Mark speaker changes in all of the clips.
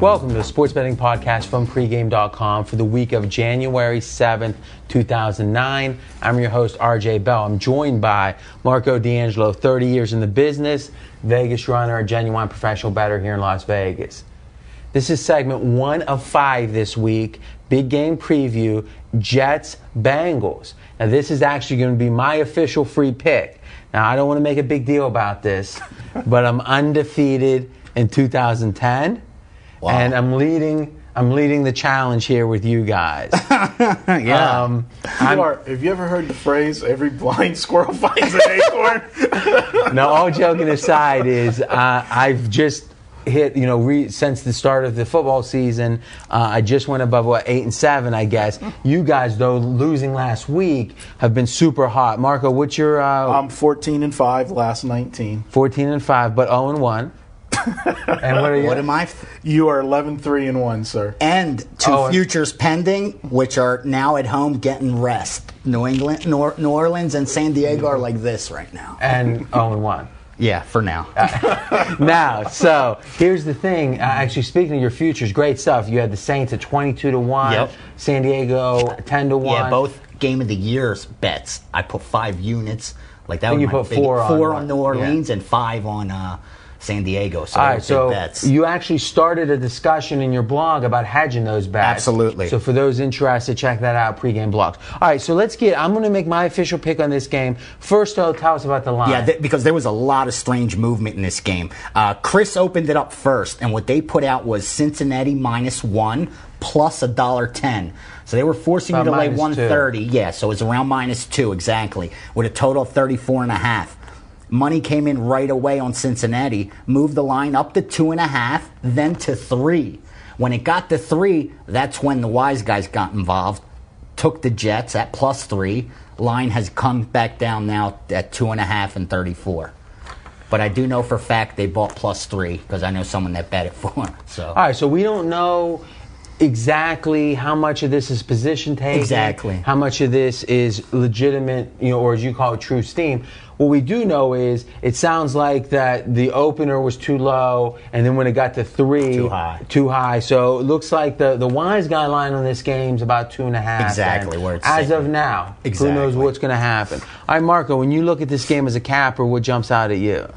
Speaker 1: Welcome to the Sports Betting Podcast from pregame.com for the week of January 7th, 2009. I'm your host, RJ Bell. I'm joined by Marco D'Angelo, 30 years in the business, Vegas runner, a genuine professional bettor here in Las Vegas. This is segment one of five this week. Big game preview Jets Bengals. Now, this is actually going to be my official free pick. Now, I don't want to make a big deal about this, but I'm undefeated in 2010 and I'm leading. I'm leading the challenge here with you guys.
Speaker 2: Yeah.
Speaker 1: Um,
Speaker 2: You are, have you ever heard the phrase "every blind squirrel finds an acorn"?
Speaker 1: now, all joking aside, is uh, I've just hit. You know, re, since the start of the football season, uh, I just went above what eight and seven, I guess. You guys, though, losing last week, have been super hot. Marco, what's your uh,
Speaker 2: I'm 14 and five, last 19.
Speaker 1: 14 and five, but 0 and one? and what are you?
Speaker 3: What am I? F-
Speaker 2: You are 11 3 and one, sir.
Speaker 3: and two
Speaker 1: Oh, and-
Speaker 3: futures pending, which are now at home getting rest. New England, Nor- New Orleans, and San Diego are like this right now.
Speaker 1: and 0 and one.
Speaker 3: Yeah, for now.
Speaker 1: now, so here's the thing. Uh, actually, speaking of your futures, great stuff. You had the Saints at 22 to one,
Speaker 3: Yep.
Speaker 1: San Diego 10 to one.
Speaker 3: yeah, both game of the years bets. I put five units. Like that.
Speaker 1: And
Speaker 3: was
Speaker 1: you put
Speaker 3: big-
Speaker 1: four on
Speaker 3: four on New Orleans and five on uh, San Diego. So
Speaker 1: All right, so
Speaker 3: bets.
Speaker 1: you actually started a discussion in your blog about hedging those bets.
Speaker 3: Absolutely.
Speaker 1: So for those interested, check that out, pregame blogs. All right, so let's get. I'm going to make my official pick on this game. First, though, tell us about the line.
Speaker 3: Yeah, th- because there was a lot of strange movement in this game. Uh, CRIS opened it up first, and what they put out was Cincinnati minus one plus a dollar ten. So they were forcing you to lay
Speaker 1: minus
Speaker 3: 130.
Speaker 1: two.
Speaker 3: Yeah, so it's around minus two exactly, with a total of thirty four and a half. Money came in right away on Cincinnati, moved the line up to two and a half, then to three. When it got to three, that's when the wise guys got involved took the Jets at plus three. Line has come back down now at two and a half and 34. But I do know for a fact they bought plus three because I know someone that bet it for. So
Speaker 1: All right, so we don't know exactly how much of this is position taking.
Speaker 3: Exactly.
Speaker 1: How much of this is legitimate, you know, or as you call it, true steam. What we do know is it sounds like that the opener was too low, and then when it got to three,
Speaker 3: Too high.
Speaker 1: Too high. So it looks like the the wise guy line on this game is about two and a half.
Speaker 3: Exactly, where it's
Speaker 1: as
Speaker 3: sitting.
Speaker 1: of now. Exactly. Who knows what's going to happen? All right, Marco. When you look at this game as a capper, what jumps out at you?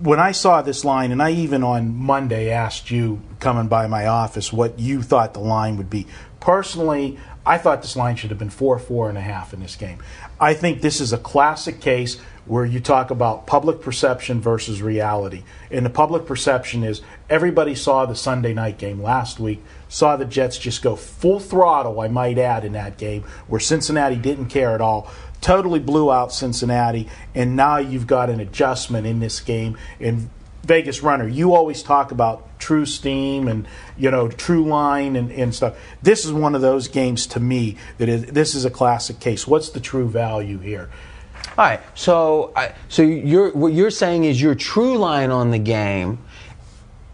Speaker 2: When I saw this line, and I even on Monday asked you coming by my office what you thought the line would be. Personally, I thought this line should have been four, four and a half in this game. I think this is a classic case where you talk about public perception versus reality. And the public perception is everybody saw the Sunday night game last week, saw the Jets just go full throttle, I might add, in that game, where Cincinnati didn't care at all. Totally blew out Cincinnati, and now you've got an adjustment in this game. And Vegas runner, you always talk about true steam and you know true line and, and stuff. This is one of those games to me that is this is a classic case. What's the true value here?
Speaker 1: All right. So, I so you're what you're saying is your true line on the game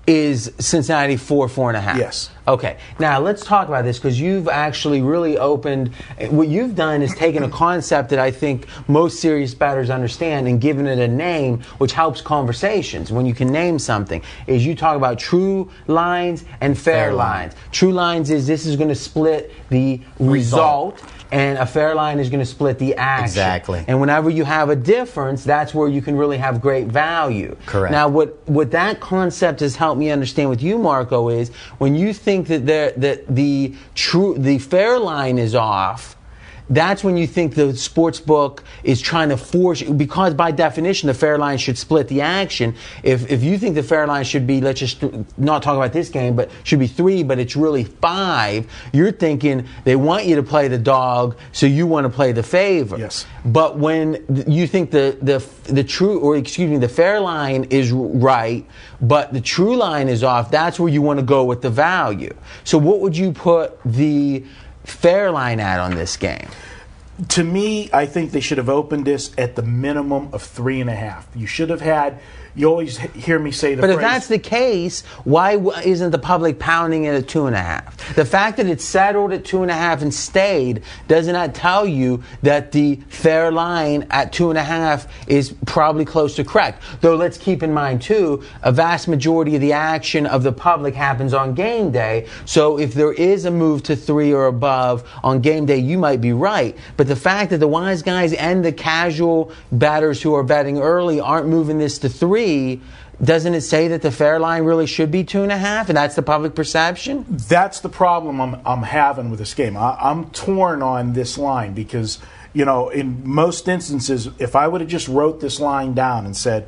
Speaker 1: is Cincinnati four four and a half.
Speaker 2: Yes.
Speaker 1: Okay. Now let's talk about this because you've actually really opened. What you've done is taken a concept that I think most serious batters understand and given it a name, which helps conversations. When you can name something, is you talk about true lines and fair,
Speaker 3: Fair line.
Speaker 1: lines. True lines is this is going to split the result. And a fair line is going to split the action.
Speaker 3: Exactly.
Speaker 1: And whenever you have a difference, that's where you can really have great value.
Speaker 3: Correct.
Speaker 1: Now, what what that concept has helped me understand with you, Marco, is when you think that there that the true the fair line is off. That's when you think the sports book is trying to force you, because by definition the fair line should split the action. If if you think the fair line should be let's just not talk about this game, but should be three, but it's really five, you're thinking they want you to play the dog, so you want to play the favor.
Speaker 2: Yes.
Speaker 1: But when you think the the the true or excuse me the fair line is right, but the true line is off, that's where you want to go with the value. So what would you put the fair line at on this game?
Speaker 2: to me, I think they should have opened this at the minimum of three and a half. You should have had. You always hear me say the
Speaker 1: But if that's the case, why isn't the public pounding it at two and a half? The fact that it settled at two and a half and stayed does not tell you that the fair line at two and a half is probably close to correct. Though let's keep in mind too, a vast majority of the action of the public happens on game day. So if there is a move to three or above on game day, you might be right. But the fact that the wise guys and the casual batters who are betting early aren't moving this to three, doesn't it say that the fair line really should be two and a half, and that's the public perception?
Speaker 2: that's the problem I'm, I'm having with this game. I, I'm torn on this line because, you know, in most instances, if I would have just wrote this line down and said,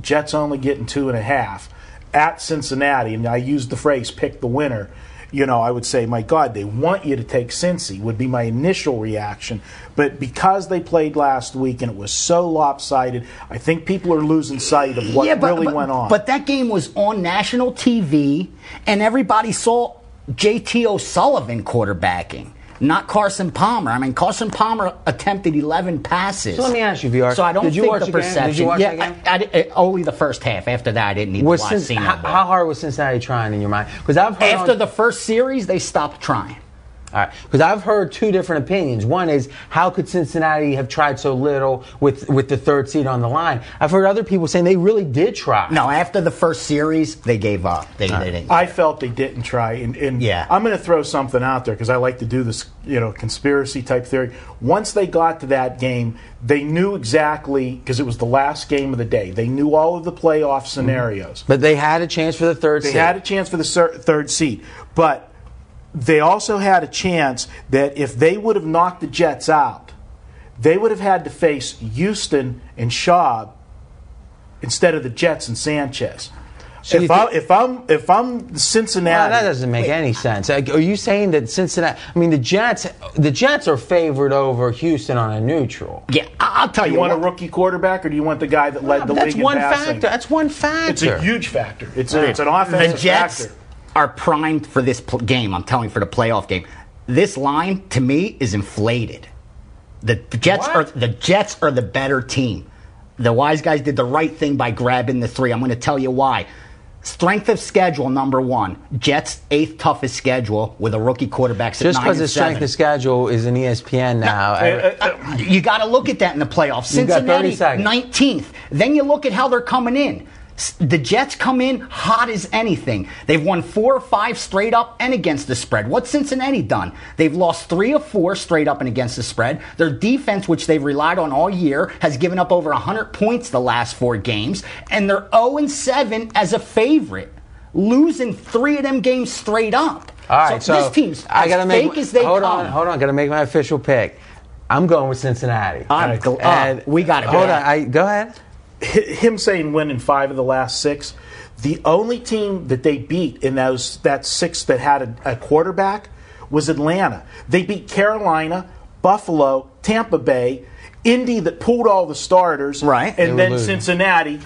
Speaker 2: Jets only getting two and a half at Cincinnati, and I used the phrase pick the winner, you know, I would say, my God, they want you to take Cincy, would be my initial reaction. But because they played last week and it was so lopsided, I think people are losing sight of what really
Speaker 3: but,
Speaker 2: went on.
Speaker 3: But that game was on national TV, and everybody saw JT O'Sullivan quarterbacking, not Carson Palmer. I mean, Carson Palmer attempted 11 passes.
Speaker 1: So let me ask you, VR,
Speaker 3: So I don't
Speaker 1: did you
Speaker 3: think
Speaker 1: watch
Speaker 3: the
Speaker 1: game? Did you
Speaker 3: perception.
Speaker 1: watch
Speaker 3: yeah? I, I di- uh, only the first half. After that, I didn't need
Speaker 1: Was
Speaker 3: to watch
Speaker 1: Cin- how, how hard was Cincinnati trying in your mind? Because I've heard
Speaker 3: After
Speaker 1: on-
Speaker 3: the first series, they stopped trying.
Speaker 1: All right, because I've heard two different opinions. One is how could Cincinnati have tried so little with with the third seed on the line? I've heard other people saying they really did try.
Speaker 3: No, after the first series, they gave up. They, they didn't.
Speaker 2: I felt they didn't try, and, and
Speaker 3: Yeah.
Speaker 2: I'm going to throw something out there because I like to do this, you know, conspiracy type theory. Once they got to that game, they knew exactly because it was the last game of the day. They knew all of the playoff mm-hmm. scenarios.
Speaker 1: but they had a chance for the third
Speaker 2: They
Speaker 1: seed.
Speaker 2: had a chance for the cer- third seed, but they also had a chance that if they would have knocked the Jets out, they would have had to face Houston and Schaub instead of the Jets and Sanchez.
Speaker 1: So you
Speaker 2: if, I,
Speaker 1: think-
Speaker 2: if I'm if I'm Cincinnati,
Speaker 1: Well, that doesn't make any sense. Like, Are you saying that Cincinnati? I mean, the Jets. The Jets are favored over Houston on a neutral.
Speaker 3: yeah, I- I'll tell you,
Speaker 2: you want a rookie quarterback, or do you want the guy that led the
Speaker 1: That's
Speaker 2: league
Speaker 1: one
Speaker 2: in passing?
Speaker 1: factor. That's one factor.
Speaker 2: It's a huge factor. It's a, it's an
Speaker 3: the
Speaker 2: offensive
Speaker 3: Jets
Speaker 2: factor.
Speaker 3: Are primed for this pl- game. I'm telling you, for the playoff game. This line to me is inflated. The Jets
Speaker 1: What?
Speaker 3: are the Jets are the better team. The wise guys did the right thing by grabbing the three. I'm going to tell you why. Strength of schedule number one. Jets eighth toughest schedule with a rookie quarterback.
Speaker 1: Just because the strength
Speaker 3: seven.
Speaker 1: of schedule is an ESPN now.
Speaker 2: Uh,
Speaker 3: Uh, you got to look at that in the playoffs.
Speaker 1: You've got 30
Speaker 3: Cincinnati, 19th. Then you look at how they're coming in. The Jets come in hot as anything. They've won four or five straight up and against the spread. What's Cincinnati done? They've lost three or four straight up and against the spread. Their defense, which they've relied on all year, has given up over 100 points the last four games. And they're 0 and 7 as a favorite, losing three of them games straight up.
Speaker 1: All right, so,
Speaker 3: this team's
Speaker 1: I
Speaker 3: as
Speaker 1: gotta make,
Speaker 3: fake as they
Speaker 1: hold
Speaker 3: come.
Speaker 1: on, hold on. Got to make my official pick. I'm going with Cincinnati.
Speaker 3: I'm gl- uh, we gotta go.
Speaker 1: hold on. I go ahead.
Speaker 2: Hi- him saying win in five of the last six. The only team that they beat in those that six that had a, a quarterback was Atlanta. They beat Carolina, Buffalo, Tampa Bay, Indy that pulled all the starters,
Speaker 3: Right.
Speaker 2: And then
Speaker 1: losing.
Speaker 2: Cincinnati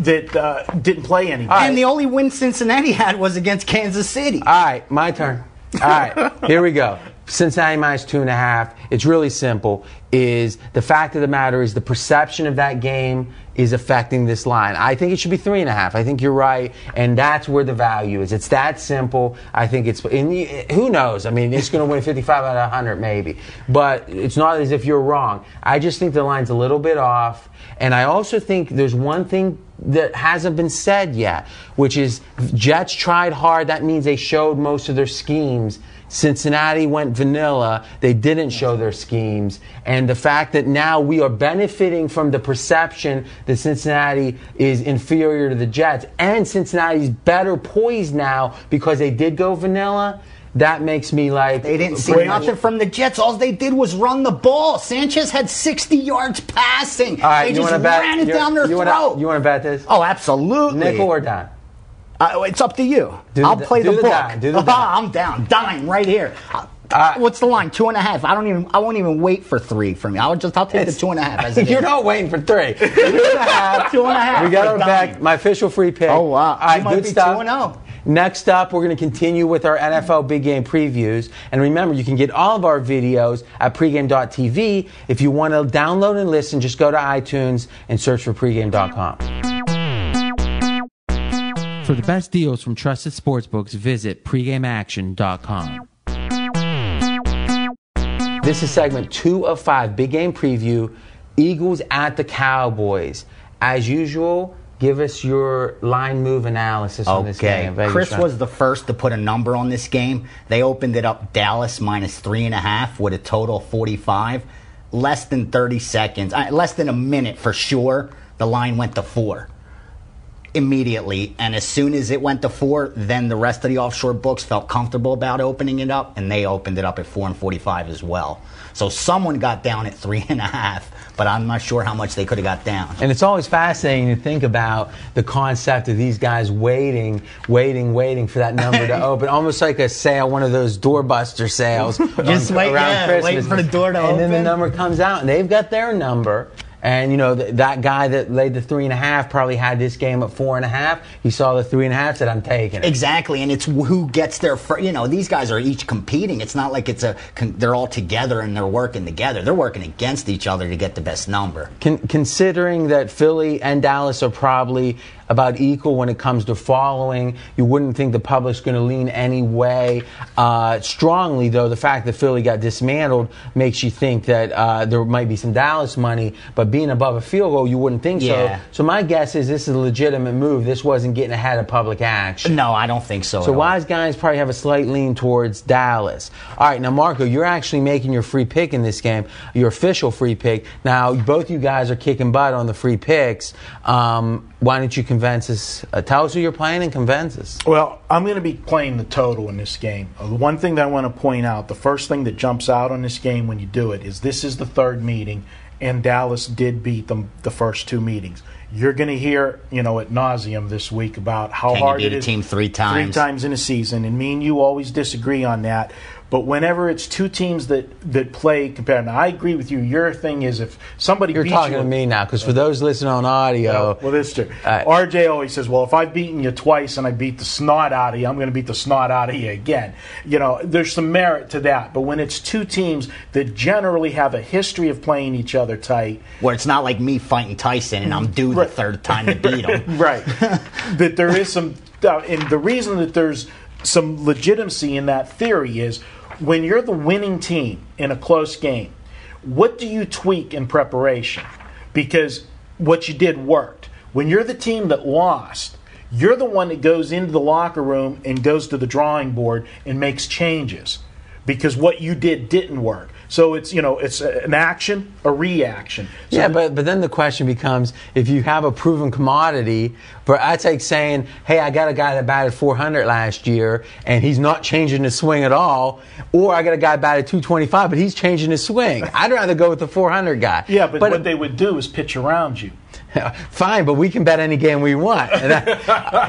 Speaker 2: that uh, didn't play anybody.
Speaker 3: And the only win Cincinnati had was against Kansas City.
Speaker 1: All right, my turn. All right, here we go. Cincinnati minus two and a half. It's really simple. Is the fact of the matter is the perception of that game is affecting this line. I think it should be three and a half. I think you're right, and that's where the value is. It's that simple. I think it's. And who knows? I mean, it's going to win 55 out of 100 maybe, but it's not as if you're wrong. I just think the line's a little bit off, and I also think there's one thing that hasn't been said yet, which is Jets tried hard. That means they showed most of their schemes. Cincinnati went vanilla. They didn't show their schemes. And the fact that now we are benefiting from the perception that Cincinnati is inferior to the Jets and Cincinnati's better poised now because they did go vanilla, that makes me like.
Speaker 3: They didn't see nothing from the Jets. All they did was run the ball. Sanchez had 60 yards passing.
Speaker 1: All right,
Speaker 3: they
Speaker 1: you
Speaker 3: just
Speaker 1: want to bet?
Speaker 3: ran it
Speaker 1: you-
Speaker 3: down their
Speaker 1: you
Speaker 3: throat.
Speaker 1: Wanna, you want to bet this?
Speaker 3: oh, absolutely.
Speaker 1: Nickel or dime?
Speaker 3: Uh, it's up to you.
Speaker 1: Do
Speaker 3: I'll play
Speaker 1: do
Speaker 3: the,
Speaker 1: the
Speaker 3: book.
Speaker 1: dime, do the
Speaker 3: Ah,
Speaker 1: dime.
Speaker 3: I'm down. Dime right here. Uh, What's the line? Two and a half. I don't even. I won't even wait for three from you. I'll just. I'll take the two and a half. As it
Speaker 1: You're
Speaker 3: is.
Speaker 1: not waiting for three. Two and a half.
Speaker 3: Two and a half
Speaker 1: We got our back. My official free pick.
Speaker 3: Oh wow!
Speaker 1: All right, good
Speaker 3: be
Speaker 1: stuff.
Speaker 3: two and oh.
Speaker 1: Next up, we're going to continue with our NFL big game previews. And remember, you can get all of our videos at pregame.tv. If you want to download and listen, just go to iTunes and search for pregame.com. For the best deals from trusted sportsbooks, visit pregameaction.com. This is segment two of five, big game preview. Eagles at the Cowboys. As usual, give us your line move analysis on this game. Vegas
Speaker 3: CRIS
Speaker 1: round.
Speaker 3: was the first to put a number on this game. They opened it up Dallas minus three and a half with a total of 45. Less than 30 seconds, uh, less than a minute for sure, the line went to four immediately. And as soon as it went to four, then the rest of the offshore books felt comfortable about opening it up, and they opened it up at four and 45 as well. So someone got down at three and a half, but I'm not sure how much they could have got down.
Speaker 1: And it's always fascinating to think about the concept of these guys waiting, waiting, waiting for that number to open, almost like a sale, one of those doorbuster sales
Speaker 3: Just
Speaker 1: on-
Speaker 3: wait-
Speaker 1: around
Speaker 3: yeah,
Speaker 1: Christmas.
Speaker 3: waiting for the door to open.
Speaker 1: and then the number comes out, and they've got their number. And you know th- that guy that laid the three and a half probably had this game at four and a half. He saw the three and a half, said, "I'm taking it."
Speaker 3: Exactly, and it's who gets there. Fir- you know, these guys are each competing. It's not like it's a con- they're all together and they're working together. They're working against each other to get the best number.
Speaker 1: Con- considering that Philly and Dallas are probably about equal when it comes to following, you wouldn't think the public's going to lean any way uh, strongly. Though the fact that Philly got dismantled makes you think that uh, there might be some Dallas money, but being above a field goal, you wouldn't think
Speaker 3: Yeah.
Speaker 1: so. So my guess is this is a legitimate move. This wasn't getting ahead of public action.
Speaker 3: No, I don't think so.
Speaker 1: So
Speaker 3: at all.
Speaker 1: wise guys probably have a slight lean towards Dallas. All right, now Marco, you're actually making your free pick in this game, your official free pick. Now both you guys are kicking butt on the free picks. Um, why don't you convince us? Uh, tell us who you're playing and convince us.
Speaker 2: Well, I'm going to be playing the total in this game. Uh, The one thing that I want to point out, the first thing that jumps out on this game when you do it is this is the third meeting, and Dallas did beat them the first two meetings. You're going to hear, you know, at nauseum this week about how
Speaker 3: Can you
Speaker 2: hard
Speaker 3: beat
Speaker 2: it
Speaker 3: a
Speaker 2: is.
Speaker 3: team three times?
Speaker 2: Three times in a season, and me and you always disagree on that. But whenever it's two teams that that play compared, now I agree with you. Your thing is if somebody
Speaker 1: You're
Speaker 2: beats
Speaker 1: talking
Speaker 2: you,
Speaker 1: to me now, because for those listening on audio,
Speaker 2: well, this is true.
Speaker 1: Uh,
Speaker 2: RJ always says, "Well, if I've beaten you twice and I beat the snot out of you, I'm going to beat the snot out of you again." You know, there's some merit to that. But when it's two teams that generally have a history of playing each other tight,
Speaker 3: where it's not like me fighting Tyson and I'm due the third time to beat him.
Speaker 2: right? that there is some, uh, and the reason that there's some legitimacy in that theory is when you're the winning team in a close game, what do you tweak in preparation? Because what you did worked. When you're the team that lost, you're the one that goes into the locker room and goes to the drawing board and makes changes because what you did didn't work. So it's you know it's an action, a reaction. So
Speaker 1: Yeah, but but then the question becomes: if you have a proven commodity, but I take saying, "Hey, I got a guy that batted 400 last year, and he's not changing his swing at all," or I got a guy batted 225, but he's changing his swing. I'd rather go with the 400 guy.
Speaker 2: Yeah, but, what they would do is pitch around you.
Speaker 1: Fine, but we can bet any game we want. That-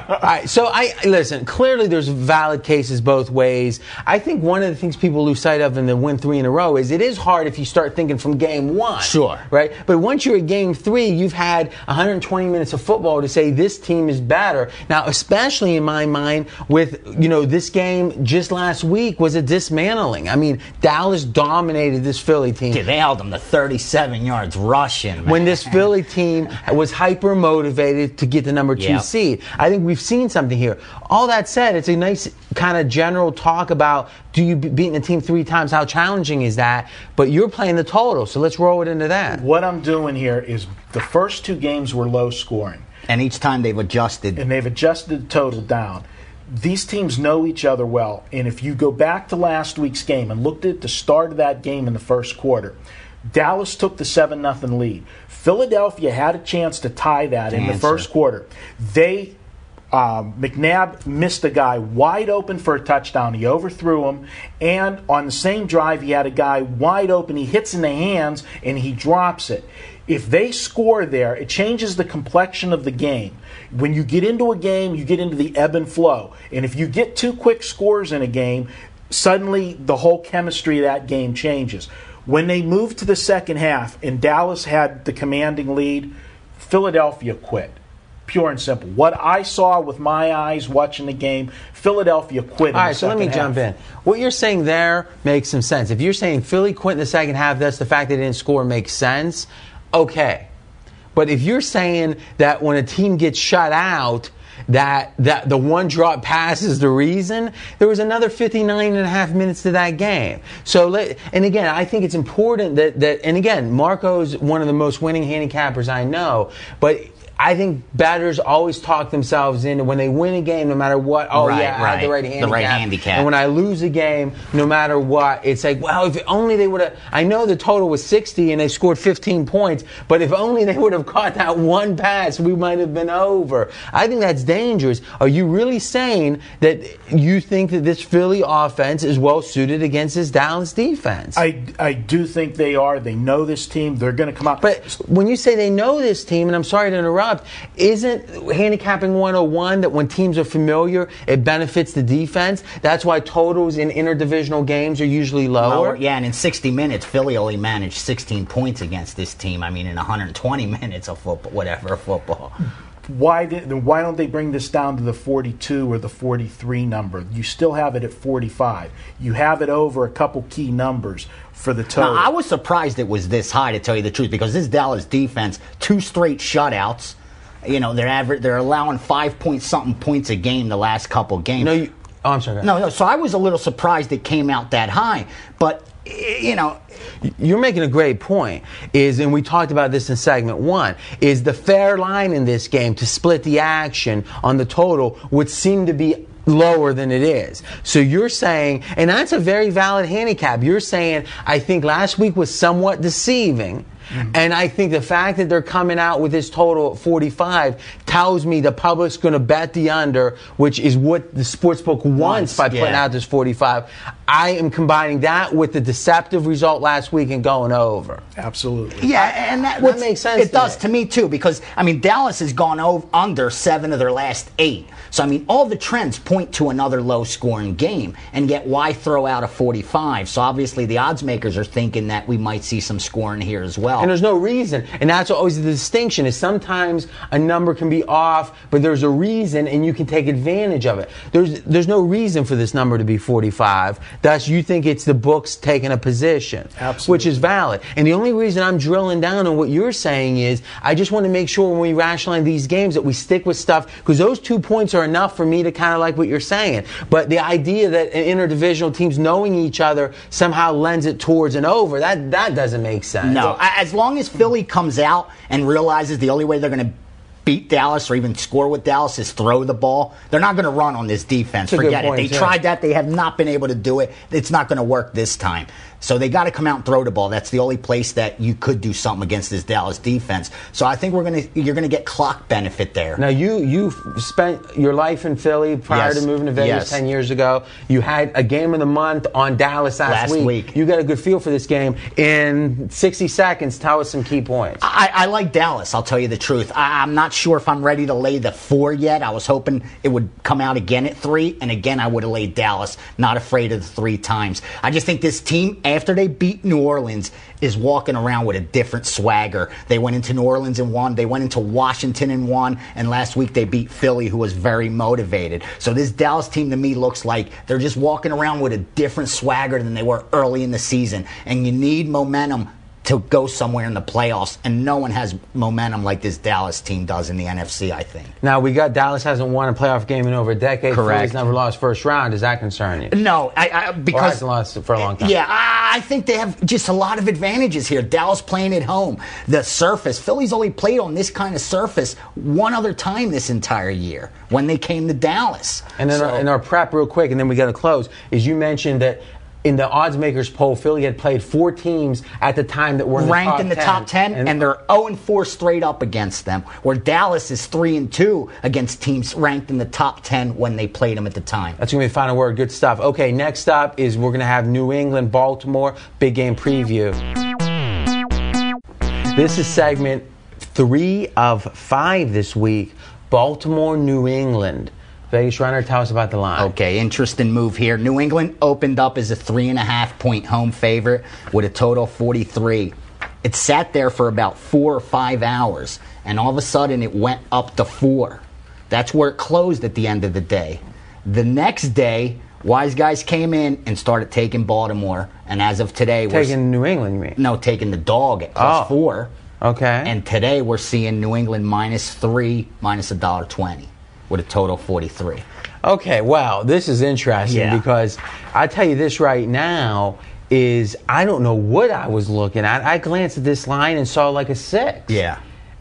Speaker 1: all right, so I listen. Clearly, there's valid cases both ways. I think one of the things people lose sight of in the win three in a row is it is hard if you start thinking from game one.
Speaker 3: Sure.
Speaker 1: right? But once you're at game three, you've had 120 minutes of football to say this team is better. Now, especially in my mind, with you know this game just last week was a dismantling. I mean, Dallas dominated this Philly team
Speaker 3: Dude, they held them to 37 yards rushing. Man.
Speaker 1: when this Philly team was hyper motivated to get the number two
Speaker 3: Yeah.
Speaker 1: seed. I think we've seen something here. All that said, it's a nice kind of general talk about do you be- beating a team three times? How challenging is that? But you're playing the total, so let's roll it into that.
Speaker 2: What I'm doing here is the first two games were low scoring,
Speaker 3: and each time they've adjusted.
Speaker 2: and they've adjusted the total down. These teams know each other well, and if you go back to last week's game and looked at the start of that game in the first quarter, Dallas took the 7 0 lead. Philadelphia had a chance to tie that in the first quarter. They um, McNabb missed a guy wide open for a touchdown. He overthrew him, and on the same drive, he had a guy wide open. He hits in the hands and he drops it. If they score there, it changes the complexion of the game. When you get into a game, you get into the ebb and flow. And if you get two quick scores in a game, suddenly the whole chemistry of that game changes. When they moved to the second half and Dallas had the commanding lead, Philadelphia quit pure and simple. What I saw with my eyes watching the game, Philadelphia quit. in
Speaker 1: All right, so let me
Speaker 2: second
Speaker 1: jump in. What you're saying there makes some sense. If you're saying Philly quit in the second half, that's the fact they didn't score makes sense. Okay. But if you're saying that when a team gets shut out, that, that the one drop pass is the reason, there was another 59 and a half minutes to that game. So, let, and again, I think it's important that, that, and again, Marco's one of the most winning handicappers I know, but I think batters always talk themselves into when they win a game, no matter what. Oh
Speaker 3: Right,
Speaker 1: yeah, I had the
Speaker 3: right.
Speaker 1: right
Speaker 3: The right handicap.
Speaker 1: And when I lose a game, no matter what, it's like, well, if only they would have. I know the total was 60 and they scored 15 points, but if only they would have caught that one pass, we might have been over. I think that's dangerous. Are you really saying that you think that this Philly offense is well suited against this Dallas defense?
Speaker 2: I, I do think they are. They know this team. They're going to come out.
Speaker 1: But when you say they know this team, and I'm sorry to interrupt, isn't handicapping 101 that when teams are familiar, it benefits the defense? That's why totals in interdivisional games are usually lower.
Speaker 3: Lower. Yeah, and in 60 minutes, Philly only managed 16 points against this team. I mean, in 120 minutes of football, whatever football.
Speaker 2: why did, why don't they bring this down to the 42 or the 43 number? You still have it at 45. You have it over a couple key numbers for the total.
Speaker 3: Now, I was surprised it was this high, to tell you the truth, because this Dallas defense, two straight shutouts. You know, they're average, they're allowing five point something points a game the last couple games.
Speaker 1: No, you. Oh, I'm sorry.
Speaker 3: no, no. So I was a little surprised it came out that high, but you know,
Speaker 1: You're making a great point. Is and we talked about this in segment one. Is the fair line in this game to split the action on the total would seem to be lower than it is. So you're saying, and that's a very valid handicap. You're saying I think last week was somewhat deceiving. Mm-hmm. And I think the fact that they're coming out with this total at 45 tells me the public's going to bet the under, which is what the sportsbook wants
Speaker 3: Wants,
Speaker 1: by putting
Speaker 3: yeah.
Speaker 1: out this 45. I am combining that with the deceptive result last week and going over.
Speaker 2: Absolutely.
Speaker 3: Yeah, and that,
Speaker 1: That
Speaker 3: what's-
Speaker 1: makes sense
Speaker 3: It
Speaker 1: to
Speaker 3: does
Speaker 1: me.
Speaker 3: to me too, because I mean Dallas has gone over under seven of their last eight. So I mean all the trends point to another low-scoring game, and yet why throw out a 45? So obviously the odds makers are thinking that we might see some scoring here as well.
Speaker 1: And there's no reason. And that's always the distinction is sometimes a number can be off, but there's a reason and you can take advantage of it. There's there's no reason for this number to be 45. Thus you think it's the books taking a position.
Speaker 2: Absolutely.
Speaker 1: Which is valid. And the only reason I'm drilling down on what you're saying is I just want to make sure when we rationalize these games that we stick with stuff because those two points are enough for me to kind of like what you're saying. But the idea that interdivisional teams knowing each other somehow lends it towards an over, that that doesn't make sense.
Speaker 3: No, as long as Philly comes out and realizes the only way they're going to beat Dallas or even score with Dallas is throw the ball, they're not going to run on this defense.
Speaker 1: That's a good
Speaker 3: Forget it. They
Speaker 1: too.
Speaker 3: tried that. They have not been able to do it. It's not going to work this time. So they got to come out and throw the ball. That's the only place that you could do something against this Dallas defense. So I think we're going to you're going to get clock benefit there.
Speaker 1: Now you you spent your life in Philly prior
Speaker 3: Yes.
Speaker 1: to moving to Vegas
Speaker 3: Yes.
Speaker 1: ten years ago. You had a game of the month on Dallas last,
Speaker 3: Last week.
Speaker 1: You got a good feel for this game. In sixty seconds, tell us some key points.
Speaker 3: I, I like Dallas. I'll tell you the truth. I, I'm not sure if I'm ready to lay the four yet. I was hoping it would come out again at three, and again I would have laid Dallas. Not afraid of the three times. I just think this team, after they beat New Orleans, is walking around with a different swagger. They went into New Orleans and won. They went into Washington and won. And last week they beat Philly, who was very motivated. So this Dallas team to me looks like they're just walking around with a different swagger than they were early in the season. And you need momentum to go somewhere in the playoffs, and no one has momentum like this Dallas team does in the NFC. I think.
Speaker 1: Now we got Dallas hasn't won a playoff game in over a decade.
Speaker 3: Correct.
Speaker 1: Philly's never lost first round. Does that concern you?
Speaker 3: No, I, I
Speaker 1: Or
Speaker 3: because
Speaker 1: hasn't lost for a long time.
Speaker 3: Yeah, I I think they have just a lot of advantages here. Dallas playing at home, the surface. Philly's only played on this kind of surface one other time this entire year when they came to Dallas.
Speaker 1: And then
Speaker 3: So-
Speaker 1: our, in our prep, real quick, and then we got to close. Is you mentioned that in the odds makers poll, Philly had played four teams at the time that were in
Speaker 3: ranked in the
Speaker 1: 10,
Speaker 3: top 10 and, they're 0 and 4 straight up against them where Dallas is 3 and 2 against teams ranked in the top 10 when they played them at the time.
Speaker 1: That's going to be the final word. Good stuff. Okay, next up is we're going to have New England, Baltimore, big game preview. This is segment three of five this week Baltimore, New England. Vegas Runner, tell us about the line.
Speaker 3: Okay, interesting move here. New England opened up as a three and a half point home favorite with a total 43. It sat there for about four or five hours, and all of a sudden it went up to four. That's where it closed at the end of the day. The next day, wise guys came in and started taking Baltimore, and as of today, we're
Speaker 1: Taking New England, you mean?
Speaker 3: no taking the dog at plus
Speaker 1: Oh.
Speaker 3: four.
Speaker 1: Okay.
Speaker 3: And today we're seeing New England minus three, minus a dollar twenty, with a total forty-three.
Speaker 1: Okay, wow, this is interesting
Speaker 3: Yeah.
Speaker 1: because I tell you this right now is I don't know what I was looking at. I glanced at this line and saw like a six.
Speaker 3: Yeah.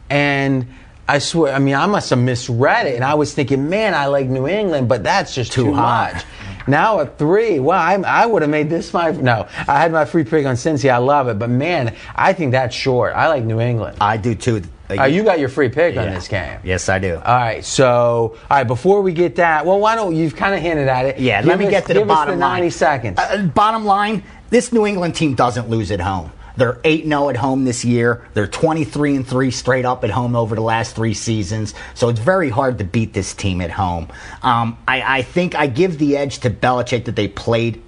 Speaker 1: And I swear, I mean, I must have misread it, and I was thinking, man, I like New England, but that's just too,
Speaker 3: Too
Speaker 1: much. Now at three, well, I, I would have made this my no. I had my free pick on Cincy. I love it, but man, I think that's short. I like New England.
Speaker 3: I do too.
Speaker 1: Uh, you got your free pick on this game.
Speaker 3: Yes, I do.
Speaker 1: All right, so all right. Before we get that, well, why don't you've kind of hinted at it?
Speaker 3: Yeah,
Speaker 1: Give
Speaker 3: let me
Speaker 1: us-
Speaker 3: get to the bottom
Speaker 1: the
Speaker 3: line.
Speaker 1: ninety seconds.
Speaker 3: Uh, bottom line, this New England team doesn't lose at home. They're 8 0 at home this year. They're 23 and 3 straight up at home over the last three seasons. So it's very hard to beat this team at home. Um, I, I think I give the edge to Belichick that they played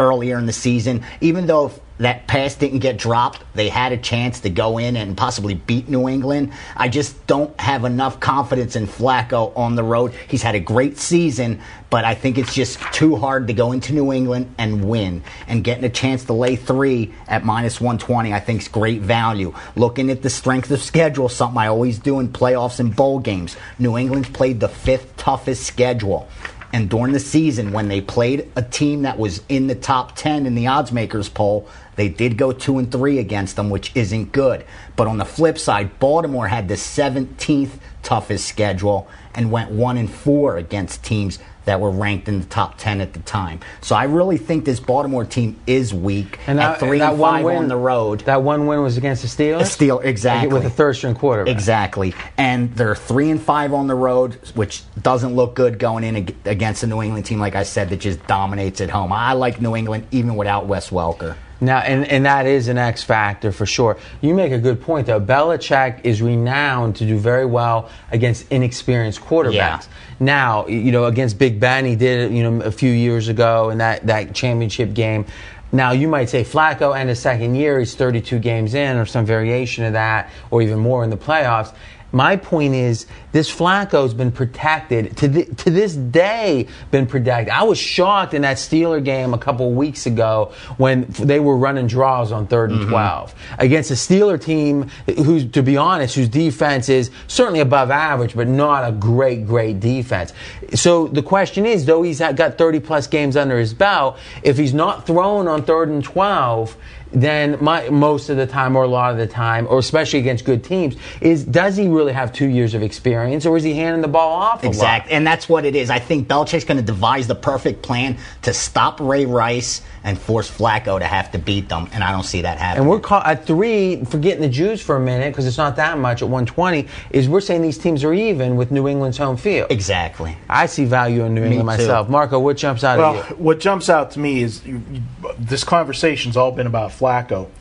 Speaker 3: earlier in the season, even though that pass didn't get dropped, they had a chance to go in and possibly beat New England. I just don't have enough confidence in Flacco on the road. He's had a great season, but I think it's just too hard to go into New England and win. And getting a chance to lay three at minus 120, I think is great value. Looking at the strength of schedule, something I always do in playoffs and bowl games. New England's played the fifth toughest schedule. And during the season, when they played a team that was in the top 10 in the odds makers poll, they did go 2 and 3 against them, which isn't good. But on the flip side, Baltimore had the 17th toughest schedule and went 1 and 4 against teams that were ranked in the top 10 at the time. So I really think this Baltimore team is weak at
Speaker 1: that-
Speaker 3: 3
Speaker 1: that
Speaker 3: and
Speaker 1: one
Speaker 3: 5
Speaker 1: win-
Speaker 3: on the road.
Speaker 1: That one win was against the Steelers.
Speaker 3: The Steel, exactly.
Speaker 1: With a third string quarterback.
Speaker 3: Exactly. And they're three and five on the road, which doesn't look good going in against a New England team, like I said, that just dominates at home. I like New England even without Wes Welker.
Speaker 1: Now, and, and that is an X factor for sure. You make a good point, though. Belichick is renowned to do very well against inexperienced quarterbacks.
Speaker 3: Yeah.
Speaker 1: Now, you know, against Big Ben, he did it, you know, a few years ago in that, that championship game. Now, you might say Flacco and his second year, he's 32 games in or some variation of that, or even more in the playoffs. My point is, this Flacco's been protected to the, to this day. Been protected. I was shocked in that Steeler game a couple weeks ago when they were running draws on 3rd and mm-hmm. twelve against a Steeler team who's, to be honest, whose defense is certainly above average, but not a great, great defense. So the question is, though he's got 30 plus games under his belt, if he's not thrown on third and 12, then my, most of the time, or a lot of the time, or especially against good teams, is does he really have two years of experience, or is he handing the ball off?
Speaker 3: Exactly. And that's what it is. I think Belichick's going to devise the perfect plan to stop Ray Rice and force Flacco to have to beat them. And I don't see that happening.
Speaker 1: And we're call, at three, forgetting the juice for a minute because it's not that much at 120. Is we're saying these teams are even with New England's home field.
Speaker 3: exactly.
Speaker 1: I see value in New England myself. Marco, what jumps out
Speaker 2: Well,
Speaker 1: of you?
Speaker 2: what jumps out to me is you, you, this conversation's all been about Flacco,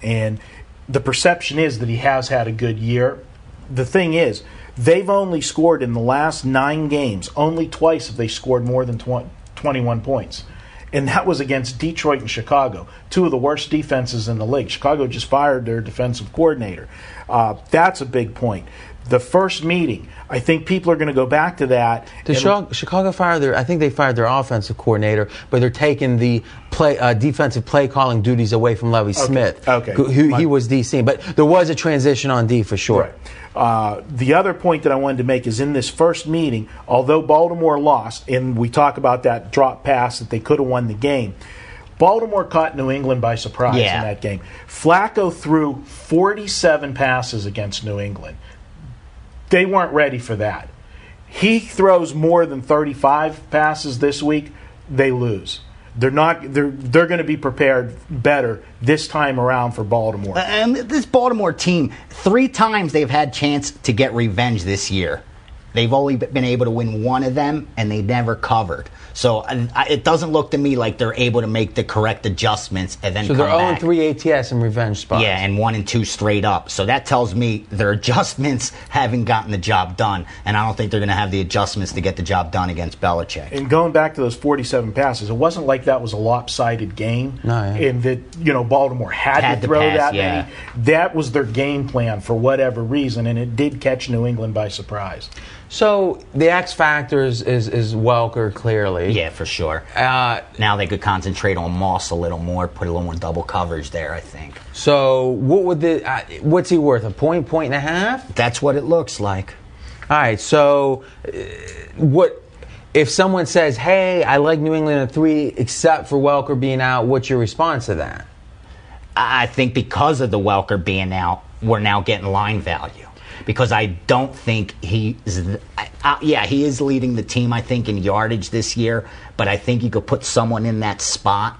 Speaker 2: and the perception is that he has had a good year. The thing is, they've only scored in the last nine games. Only twice have they scored more than 20, 21 points. And that was against Detroit and Chicago, two of the worst defenses in the league. Chicago just fired their defensive coordinator. Uh, that's a big point. The first meeting, I think people are going to go back to that.
Speaker 1: Did Chicago, Chicago fire their? I think they fired their offensive coordinator, but they're taking the play uh, defensive play calling duties away from Lovie Smith,
Speaker 2: okay.
Speaker 1: who, who he was DC. But there was a transition on D for sure.
Speaker 2: Right. Uh, the other point that I wanted to make is in this first meeting, although Baltimore lost, and we talk about that drop pass that they could have won the game, Baltimore caught New England by surprise
Speaker 3: Yeah.
Speaker 2: in that game. Flacco threw 47 passes against New England. They weren't ready for that. He throws more than 35 passes this week, they lose. They're not. They're they're going to be prepared better this time around for Baltimore.
Speaker 3: And this Baltimore team, three times they've had chance to get revenge this year. They've only been able to win one of them, and they never covered. So I, I- it doesn't look to me like they're able to make the correct adjustments and then
Speaker 1: So they're
Speaker 3: come
Speaker 1: 0 3 ATS in revenge spots.
Speaker 3: Yeah, and one and two straight up. So that tells me their adjustments haven't gotten the job done, and I don't think they're going to have the adjustments to get the job done against Belichick.
Speaker 2: And going back to those 47 passes, it wasn't like that was a lopsided game.
Speaker 1: No, yeah.
Speaker 2: And that, you know, Baltimore had,
Speaker 3: Had
Speaker 2: to
Speaker 3: to
Speaker 2: throw
Speaker 3: pass,
Speaker 2: that
Speaker 3: yeah.
Speaker 2: many. That was their game plan for whatever reason, and it did catch New England by surprise.
Speaker 1: So the X factor is is Welker clearly.
Speaker 3: Yeah, for sure.
Speaker 1: Uh,
Speaker 3: Now they could concentrate on Moss a little more, put a little more double coverage there. I think
Speaker 1: so what would the uh, what's he worth? A point, point and a half?
Speaker 3: that's what it looks like.
Speaker 1: All right. So uh, what? If someone says, "Hey, I like New England at three, except for Welker being out," what's your response to that?
Speaker 3: I think because of the Welker being out, we're now getting line value. Because I don't think he's, th- I, I, yeah, he is leading the team, I think, in yardage this year, but I think you could put someone in that spot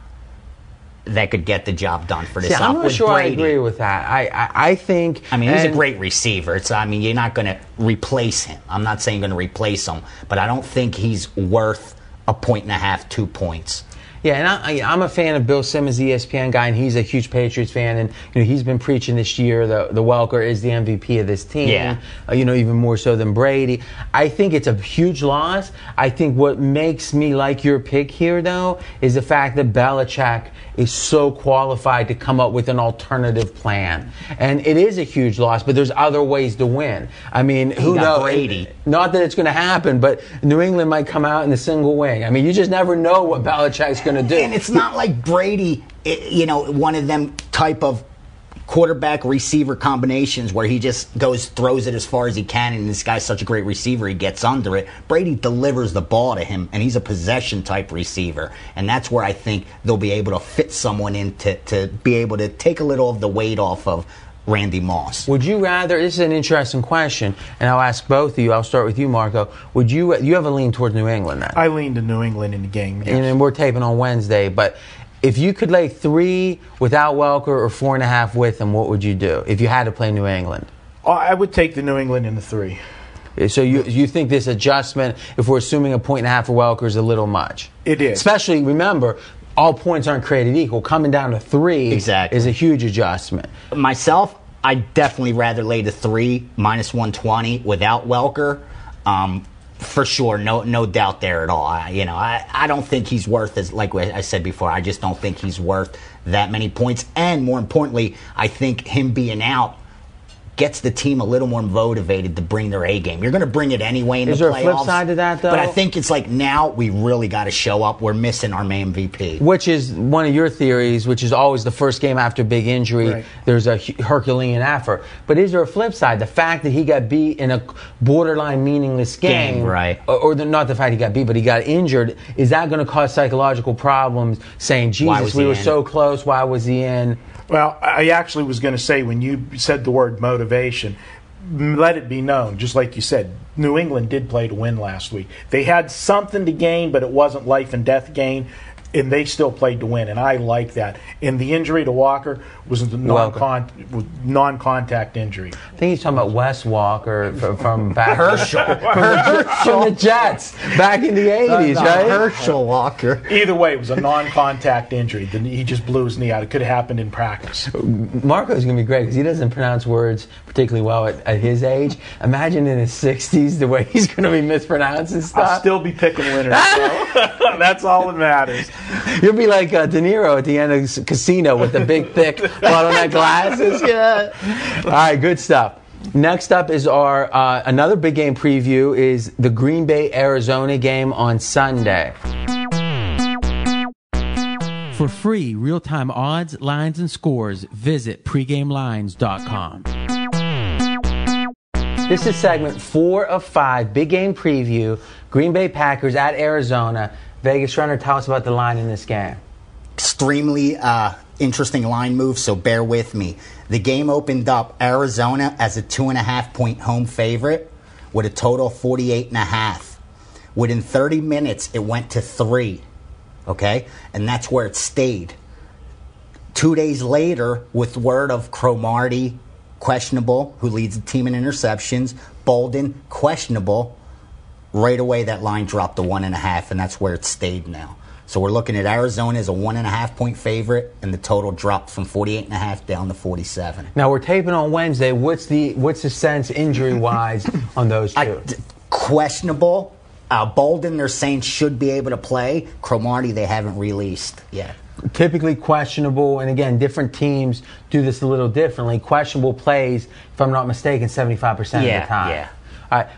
Speaker 3: that could get the job done for this
Speaker 1: See, I'm not sure I agree with that. I I, I think.
Speaker 3: I mean, he's a great receiver. It's, I mean, you're not going to replace him. I'm not saying going to replace him, but I don't think he's worth a point and a half, two points.
Speaker 1: Yeah, and I, I- I'm a fan of Bill Simmons, the ESPN guy, and he's a huge Patriots fan. And you know, he's been preaching this year the the Welker is the MVP of this team.
Speaker 3: Yeah.
Speaker 1: Uh, you know, even more so than Brady. I think it's a huge loss. I think what makes me like your pick here, though, is the fact that Belichick is so qualified to come up with an alternative plan. And it is a huge loss, but there's other ways to win. I mean, who
Speaker 3: got
Speaker 1: knows?
Speaker 3: Brady.
Speaker 1: Not that it's going to happen, but New England might come out in a single wing. I mean, you just never know what Belichick's going to do.
Speaker 3: And it's not like Brady, you know, one of them type of quarterback receiver combinations where he just goes throws it as far as he can and this guy's such a great receiver he gets under it brady delivers the ball to him and he's a possession type receiver and that's where i think they'll be able to fit someone in to, to be able to take a little of the weight off of randy moss
Speaker 1: Would you rather? This is an interesting question, and I'll ask both of you. I'll start with you, Marco. Would you? You have a lean towards New England then,
Speaker 2: I lean to New England in the game. yes.
Speaker 1: and, and we're taping on Wednesday. But if you could lay three without Welker or four and a half with him, what would you do if you had to play New England?
Speaker 2: I would take the New England in the three.
Speaker 1: Eh, so you you think this adjustment, if we're assuming a point and a half for Welker, is a little much?
Speaker 2: It is.
Speaker 1: Especially remember, all points aren't created equal. Coming down to three
Speaker 3: Exactly.
Speaker 1: is a huge adjustment.
Speaker 3: myself, I definitely rather lay the three minus one twenty without Welker. Um, for sure, no no doubt there at all. I, you know, I, I don't think he's worth as like I said before. I just don't think he's worth that many points. And more importantly, I think him being out gets the team a little more motivated to bring their A game. You're going to bring it anyway in
Speaker 1: Is
Speaker 3: the
Speaker 1: there a flip side to that, though?
Speaker 3: But I think it's like now we really got to show up. We're missing our main MVP.
Speaker 1: Which is one of your theories, which is always the first game after big injury.
Speaker 2: Right.
Speaker 1: There's a Herculean effort. But is there a flip side? The fact that he got beat in a borderline meaningless game,
Speaker 3: Game, right.
Speaker 1: Or, or the, not the fact he got beat, but he got injured. Is that going to cause psychological problems? Saying, Jesus, we were
Speaker 3: in?"
Speaker 1: so close. Why was he in?
Speaker 2: Well, I actually was going to say when you said the word motivation, let it be known, just like you said, New England did play to win last week. They had something to gain, but it wasn't life and death gain, and they still played to win, and I like that. And the injury to Walker was a non-con- was non-contact injury.
Speaker 1: I think he's talking about Wes Walker from, from back
Speaker 3: Herschel.
Speaker 1: from the Jets back in the 80s, right?
Speaker 3: Herschel Walker.
Speaker 2: Either way, it was a non-contact injury. The He just blew his knee out. It could have happened in practice.
Speaker 1: Marco's going to be great because he doesn't pronounce words particularly well at, at his age. Imagine in his 60s the way he's going to be mispronouncing stuff.
Speaker 2: I'll still be picking winners. so that's all that matters.
Speaker 1: You'll be like uh, De Niro at the end of Casino with the big, thick bottleneck glasses. Yeah. All right, good stuff. Next up is our uh, another big game preview is the Green Bay Arizona game on Sunday. For free real-time odds, lines, and scores, visit pregamelines.com. This is segment four of five, big game preview. Green Bay Packers at Arizona. Vegas runner, tell us about the line in this game.
Speaker 3: extremely uh, interesting line move, so bear with me. The game opened up Arizona as a two and a half point home favorite with a total of 48 and a half. Within 30 minutes, it went to three. Okay? And that's where it stayed. Two days later, with word of Cromartie questionable, who leads the team in interceptions, Boldin questionable, right away that line dropped to one and a half, and that's where it stayed now. So we're looking at Arizona as a one and a half point favorite, and the total dropped from 48 and a half down to 47.
Speaker 1: Now we're taping on Wednesday. What's the what's the sense injury wise on those two?
Speaker 3: I, d- questionable. Uh, Boldin, they're saying should be able to play. Cromartie, they haven't released yet.
Speaker 1: typically questionable, and again, different teams do this a little differently. Questionable plays, if I'm not mistaken, 75% of the time.
Speaker 3: yeah.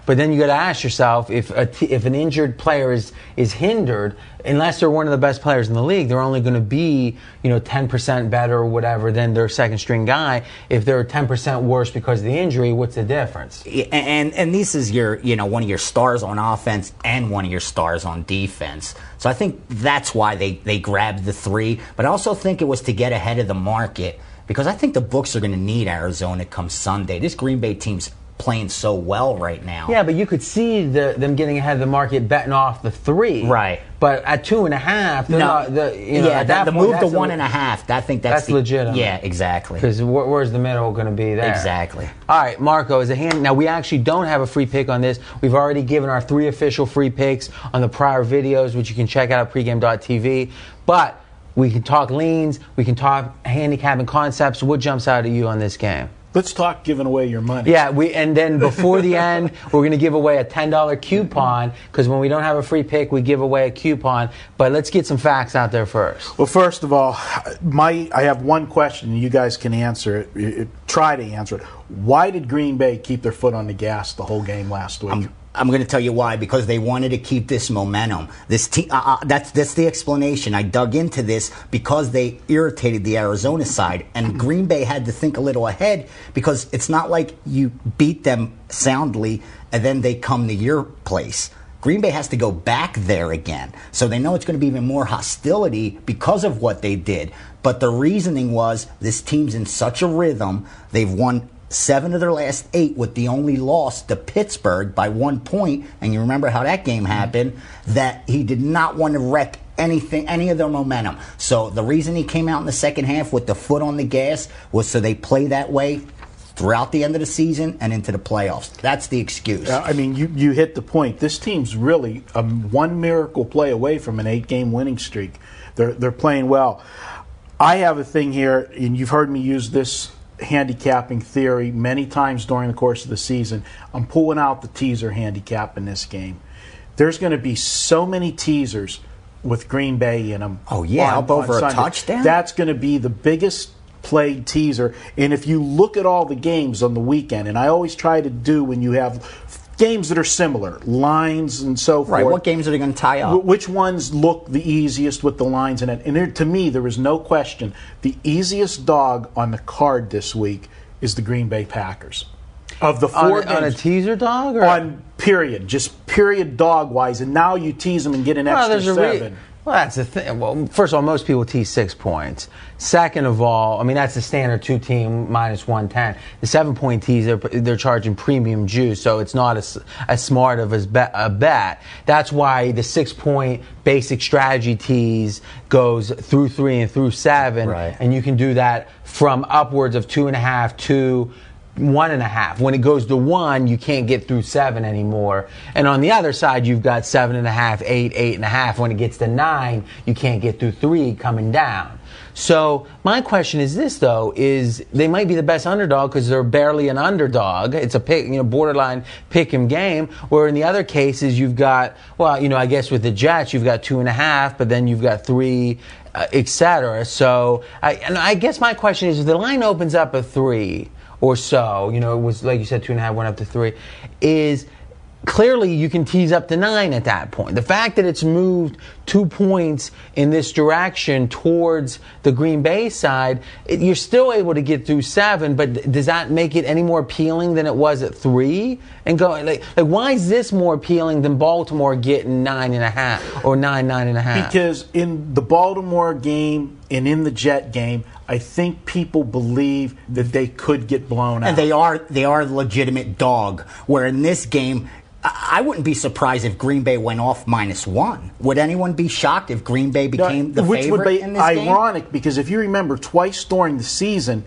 Speaker 1: But then you got to ask yourself if if an injured player is is hindered, unless they're one of the best players in the league, they're only going to be you know 10% better or whatever than their second string guy. If they're 10% worse because of the injury, what's the difference?
Speaker 3: and and this is your you know one of your stars on offense and one of your stars on defense. So I think that's why they they grabbed the three. But I also think it was to get ahead of the market because I think the books are going to need Arizona come Sunday. This Green Bay team's playing so well right now.
Speaker 1: Yeah, but you could see the, them getting ahead of the market, betting off the three.
Speaker 3: Right.
Speaker 1: But at two and a half,
Speaker 3: No,
Speaker 1: not. The, you know,
Speaker 3: yeah,
Speaker 1: at that
Speaker 3: the
Speaker 1: point,
Speaker 3: move to one and a half. I think that's
Speaker 1: That's
Speaker 3: the-
Speaker 1: legitimate.
Speaker 3: Yeah, exactly.
Speaker 1: Because where, where's the middle going to be there?
Speaker 3: Exactly.
Speaker 1: All right, Marco, as a hand. Now, we actually don't have a free pick on this. We've already given our three official free picks on the prior videos, which you can check out at pregame.tv. But we can talk leans, we can talk handicapping concepts. What jumps out at you on this game?
Speaker 2: Let's talk giving away your money.
Speaker 1: Yeah, we and then before the end, we're going to give away a ten dollar coupon because when we don't have a free pick, we give away a coupon. But let's get some facts out there first.
Speaker 2: Well, first of all, my I have one question. and You guys can answer it. Try to answer it. Why did Green Bay keep their foot on the gas the whole game last week?
Speaker 3: I'm, I'm going to tell you why because they wanted to keep this momentum. This team, uh, uh, that's that's the explanation. I dug into this because they irritated the Arizona side, and Green Bay had to think a little ahead because it's not like you beat them soundly and then they come to your place. Green Bay has to go back there again. So they know it's going to be even more hostility because of what they did. But the reasoning was this team's in such a rhythm. They've won seven of their last eight with the only loss to Pittsburgh by one point. And you remember how that game happened, that he did not want to wreck anything, any of their momentum. So the reason he came out in the second half with the foot on the gas was so they play that way throughout the end of the season and into the playoffs. That's the excuse.
Speaker 2: Uh, I mean, you, you hit the point. This team's really um, one miracle play away from an eight game winning streak. They're, they're playing well. I have a thing here, and you've heard me use this handicapping theory many times during the course of the season. I'm pulling out the teaser handicap in this game. There's going to be so many teasers with Green Bay in them.
Speaker 3: Oh, yeah, up over a touchdown?
Speaker 2: That's going to be the biggest played teaser. And if you look at all the games on the weekend, and I always try to do when you have games that are similar, lines and so forth.
Speaker 3: right. What games are they going to tie up?
Speaker 2: Wh- Which ones look the easiest with the lines in it? And there, to me, there is no question. The easiest dog on the card this week is the Green Bay Packers. Of the
Speaker 1: On,
Speaker 2: four
Speaker 1: on a teaser dog or
Speaker 2: on period, just period dog wise, and now you tease them and get an
Speaker 1: Well,
Speaker 2: extra
Speaker 1: re-
Speaker 2: seven.
Speaker 1: Well, that's the thing. Well, first of all, most people tease six points. Second of all, I mean that's the standard two team minus one ten. The seven point tease they're, they're charging premium juice, so it's not as as smart of as bet, a bet. That's why the six point basic strategy tease goes through three and through seven,
Speaker 3: Right.
Speaker 1: and you can do that from upwards of two and a half to one and a half. When it goes to one, you can't get through seven anymore. And on the other side, you've got seven and a half, eight, eight and a half. When it gets to nine, you can't get through three coming down. So my question is this though: is they might be the best underdog because they're barely an underdog. It's a pick, you know, borderline pick 'em game. Where in the other cases, you've got well, you know, I guess with the Jets, you've got two and a half, but then you've got three, uh, et cetera. So I, and I guess my question is: if the line opens up at three or so, you know, it was like you said, two and a half went up to three, is clearly you can tease up to nine at that point. The fact that it's moved two points in this direction towards the Green Bay side, it, you're still able to get through seven, but th- does that make it any more appealing than it was at three? And go like, like why is this more appealing than Baltimore getting nine and a half or nine, nine and a half?
Speaker 2: Because in the Baltimore game and in the Jet game, I think people believe that they could get blown out.
Speaker 3: and they are they are legitimate dog. Where in this game, I wouldn't be surprised if Green Bay went off minus one. Would anyone be shocked if Green Bay became the
Speaker 2: Which
Speaker 3: favorite
Speaker 2: would be
Speaker 3: this game?
Speaker 2: ironic because if you remember, twice during the season,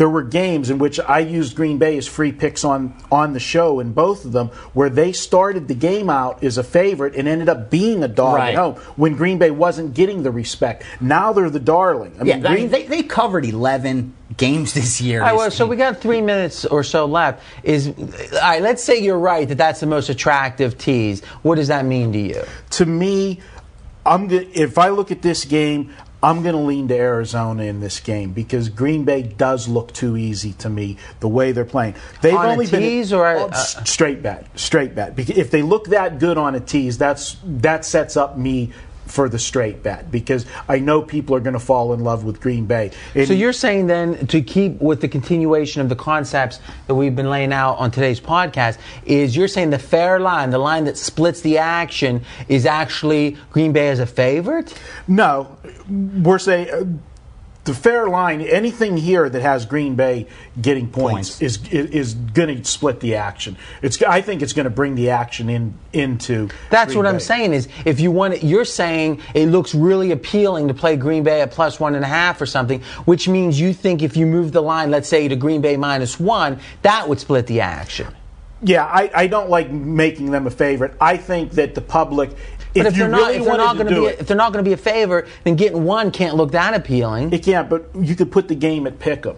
Speaker 2: there were games in which I used Green Bay as free picks on on the show in both of them, where they started the game out as a favorite and ended up being a dog
Speaker 3: Right.
Speaker 2: at home when Green Bay wasn't getting the respect. Now they're the darling. I
Speaker 3: Yeah,
Speaker 2: mean,
Speaker 3: I mean, they, they covered 11 games this year.
Speaker 1: All right,
Speaker 3: this
Speaker 1: well, so we got three minutes or so left. Is all right. Let's say you're right that that's the most attractive tease. What does that mean to you?
Speaker 2: to me, I'm go- if I look at this game, I'm going to lean to Arizona in this game because Green Bay does look too easy to me the way they're playing. They've
Speaker 1: On a
Speaker 2: only
Speaker 1: tease
Speaker 2: been
Speaker 1: or a-
Speaker 2: Oh, straight bet, straight bet. If they look that good on a tease, that's that sets up me for the straight bet because I know people are going to fall in love with Green Bay. And
Speaker 1: So you're saying then to keep with the continuation of the concepts that we've been laying out on today's podcast is you're saying the fair line, the line that splits the action, is actually Green Bay as a favorite.
Speaker 2: No, we're saying uh, the fair line. Anything here that has Green Bay getting points,
Speaker 3: Points.
Speaker 2: is is, is going to split the action. It's. I think it's going to bring the action in into.
Speaker 1: That's
Speaker 2: Green
Speaker 1: what I'm saying. Is if you want, it, you're saying it looks really appealing to play Green Bay at plus one and a half or something, which means you think if you move the line, let's say to Green Bay minus one, that would split the action.
Speaker 2: Yeah, I, I don't like making them a favorite. I think that the public.
Speaker 1: If,
Speaker 2: you
Speaker 1: they're not,
Speaker 2: really
Speaker 1: if they're not going to be,
Speaker 2: it,
Speaker 1: if they're not going to be a favorite, then getting one can't look that appealing.
Speaker 2: it can't. But you could put the game at pick'em.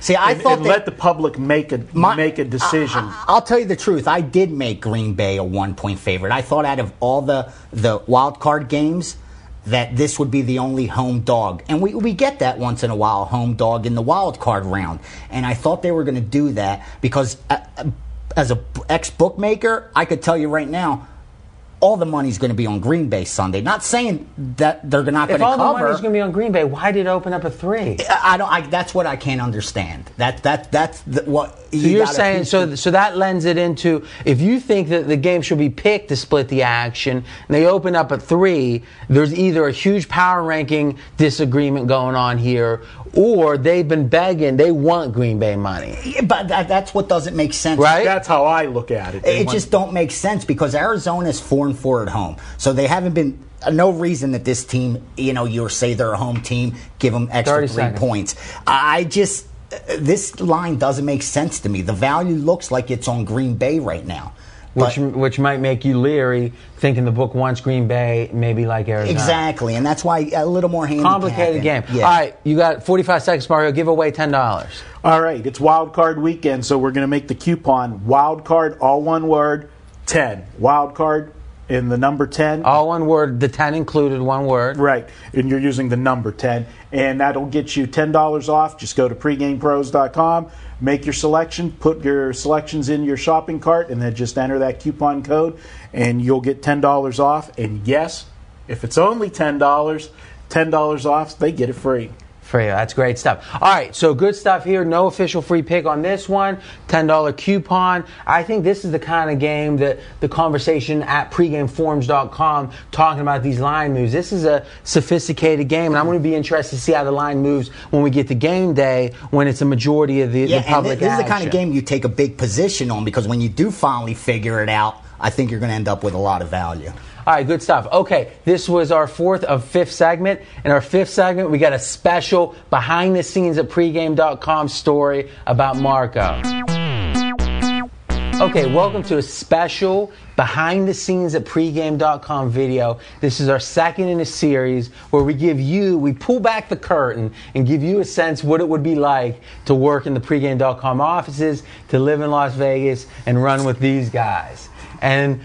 Speaker 3: See, I
Speaker 2: and,
Speaker 3: thought
Speaker 2: and
Speaker 3: they-
Speaker 2: let the public make a
Speaker 3: My-
Speaker 2: make a decision.
Speaker 3: I, will tell you the truth. I did make Green Bay a one point favorite. I thought out of all the the wild card games that this would be the only home dog, and we we get that once in a while, home dog in the wild card round. And I thought they were going to do that because uh, uh, as a ex bookmaker, I could tell you right now. All the money's going to be on Green Bay Sunday. Not saying that they're not going to cover.
Speaker 1: if all the money's going to be on Green Bay, why did it open up a three?
Speaker 3: I don't. I, that's what I can't understand. That that that's the, what
Speaker 1: So you're saying so so that lends it into if you think that the game should be picked to split the action and they open up at three, there's either a huge power ranking disagreement going on here, or they've been begging they want Green Bay money.
Speaker 3: Yeah, but that, that's what doesn't make sense.
Speaker 1: Right?
Speaker 2: That's how I look at it. They
Speaker 3: It
Speaker 2: want-
Speaker 3: just don't make sense because Arizona's four and four at home, so they haven't been. uh, No reason that this team, you know, you say they're a home team, give them extra
Speaker 1: 30
Speaker 3: three
Speaker 1: seconds.
Speaker 3: points. I just uh, this line doesn't make sense to me. The value looks like it's on Green Bay right now.
Speaker 1: Which,
Speaker 3: But-
Speaker 1: which might make you leery, thinking the book wants Green Bay, maybe like Arizona.
Speaker 3: exactly, and that's why a little more handicapping.
Speaker 1: Complicated game.
Speaker 3: Yeah.
Speaker 1: All right, you got 45 seconds, Mario. Give away $10.
Speaker 2: All right, it's wild card weekend, so we're going to make the coupon wild card, all one word, 10. Wild card in the number 10.
Speaker 1: All one word, the 10 included, one word.
Speaker 2: Right, and you're using the number 10, and that'll get you $10 off. Just go to pregamepros.com, make your selection, put your selections in your shopping cart, and then just enter that coupon code, and you'll get $10 off. And yes, if it's only $10, $10 off, they get it free.
Speaker 1: Free. That's great stuff. All right, so good stuff here. No official free pick on this one. $10 coupon. I think this is the kind of game that the conversation at pregameforms.com talking about these line moves. This is a sophisticated game, and I'm going to be interested to see how the line moves when we get to game day when it's a majority of the,
Speaker 3: Yeah,
Speaker 1: the public
Speaker 3: and thi- this is the kind of game you take a big position on because when you do finally figure it out, I think you're going to end up with a lot of value.
Speaker 1: All right, good stuff. Okay, this was our fourth of fifth segment. In our fifth segment, we got a special behind the scenes at pregame.com story about Marco. Okay, welcome to a special behind the scenes at pregame.com video. This is our second in a series where we give you, we pull back the curtain and give you a sense what it would be like to work in the pregame.com offices, to live in Las Vegas, and run with these guys. And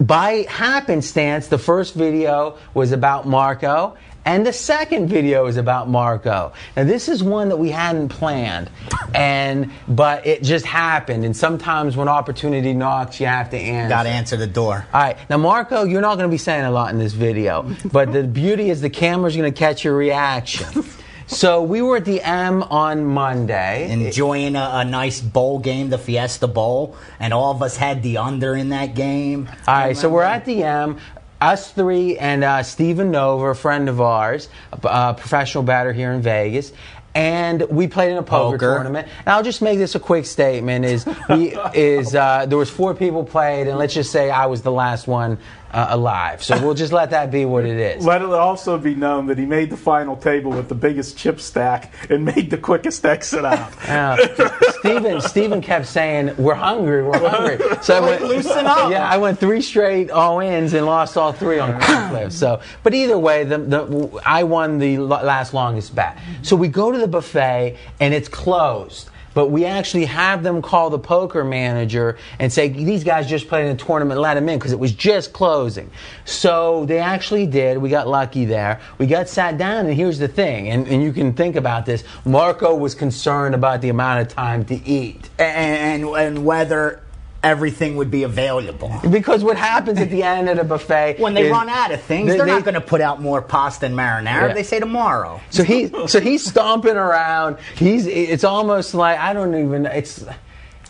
Speaker 1: by happenstance, the first video was about Marco, and the second video is about Marco. Now, this is one that we hadn't planned, and but it just happened. And sometimes when opportunity knocks, you have to answer.
Speaker 3: Got to answer the door.
Speaker 1: All right, now Marco, you're not going to be saying a lot in this video, but the beauty is the camera's going to catch your reaction. So we were at the M on Monday.
Speaker 3: Enjoying a, a nice bowl game, the Fiesta Bowl, and all of us had the under in that game.
Speaker 1: All right, so we're at the M. Us three and uh, Stephen Nova, a friend of ours, a professional batter here in Vegas. and we played in a poker,
Speaker 3: Poker.
Speaker 1: tournament. And I'll just make this a quick statement: is we is uh, there was four people played, and let's just say I was the last one uh, alive. So we'll just let that be what it is.
Speaker 2: Let it also be known that he made the final table with the biggest chip stack and made the quickest exit out.
Speaker 1: Uh, Stephen, Stephen kept saying, "We're hungry, we're hungry." So I went,
Speaker 3: loosen up.
Speaker 1: Yeah, I went three straight all ins and lost all three on Cliff. So, but either way, the, the I won the last longest bet. So we go to the buffet and it's closed. But we actually have them call the poker manager and say, these guys just played in a tournament, let them in because it was just closing. So they actually did. We got lucky there. We got sat down, and here's the thing, and, and you can think about this. Marco was concerned about the amount of time to eat.
Speaker 3: and, and and whether everything would be available.
Speaker 1: Because what happens at the end of the buffet
Speaker 3: When they
Speaker 1: is
Speaker 3: run out of things,
Speaker 1: they,
Speaker 3: are not going to put out more pasta and marinara.
Speaker 1: Yeah.
Speaker 3: They say tomorrow.
Speaker 1: So he, so he's stomping around. He's, it's almost like I don't even. It's,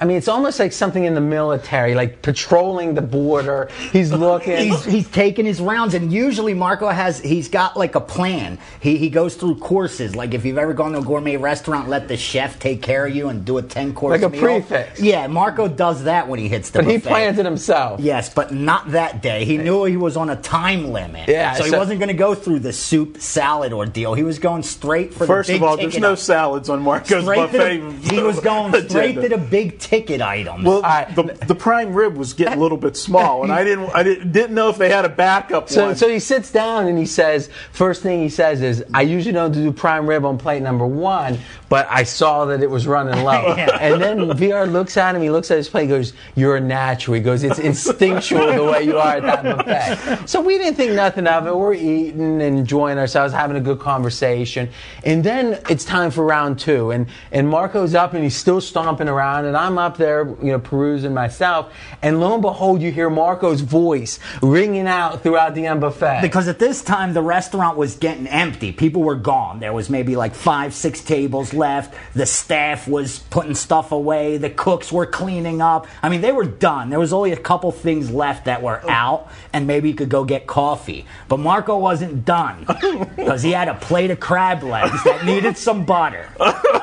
Speaker 1: I mean, it's almost like something in the military, like patrolling the border. He's looking.
Speaker 3: He's, he's taking his rounds, and usually Marco has he's got like a plan. He he goes through courses. Like if you've ever gone to a gourmet restaurant, let the chef take care of you and do a ten course
Speaker 1: Like a
Speaker 3: meal.
Speaker 1: prix fixe.
Speaker 3: Yeah, Marco does that when he hits the
Speaker 1: but he
Speaker 3: buffet.
Speaker 1: plans it himself.
Speaker 3: Yes, but not that day. He knew he was on a time limit.
Speaker 1: Yeah,
Speaker 3: so he wasn't going to go through the soup salad ordeal. He was going straight for
Speaker 2: First
Speaker 3: the big
Speaker 2: of all, there's no
Speaker 3: item.
Speaker 2: salads on Marco's
Speaker 3: Straight
Speaker 2: buffet.
Speaker 3: the, he was going straight to the big ticket items.
Speaker 2: Well,
Speaker 1: right.
Speaker 2: the, the prime rib was getting a little bit small, and I didn't I didn't, didn't know if they had a backup
Speaker 1: So,
Speaker 2: one.
Speaker 1: so he sits down and he says, first thing he says is, I usually don't do prime rib on plate number one, but I saw that it was running low. And then VR looks at him, he looks at his plate, he goes, You're a natural. He goes, It's instinctual the way you are at that buffet. So we didn't think nothing of it. We're eating enjoying ourselves, having a good conversation. And then it's time for round two. And, and Marco's up and he's still stomping around, and I'm up there, you know, perusing myself. And lo and behold, you hear Marco's voice ringing out throughout the buffet.
Speaker 3: because at this time the restaurant was getting empty. People were gone. There was maybe like five, six tables left. The staff was putting stuff away. The cooks were cleaning up. I mean, they were done. There was only a couple things left that were oh. out, and maybe you could go get coffee. But Marco wasn't done because he had a plate of crab legs that needed some butter.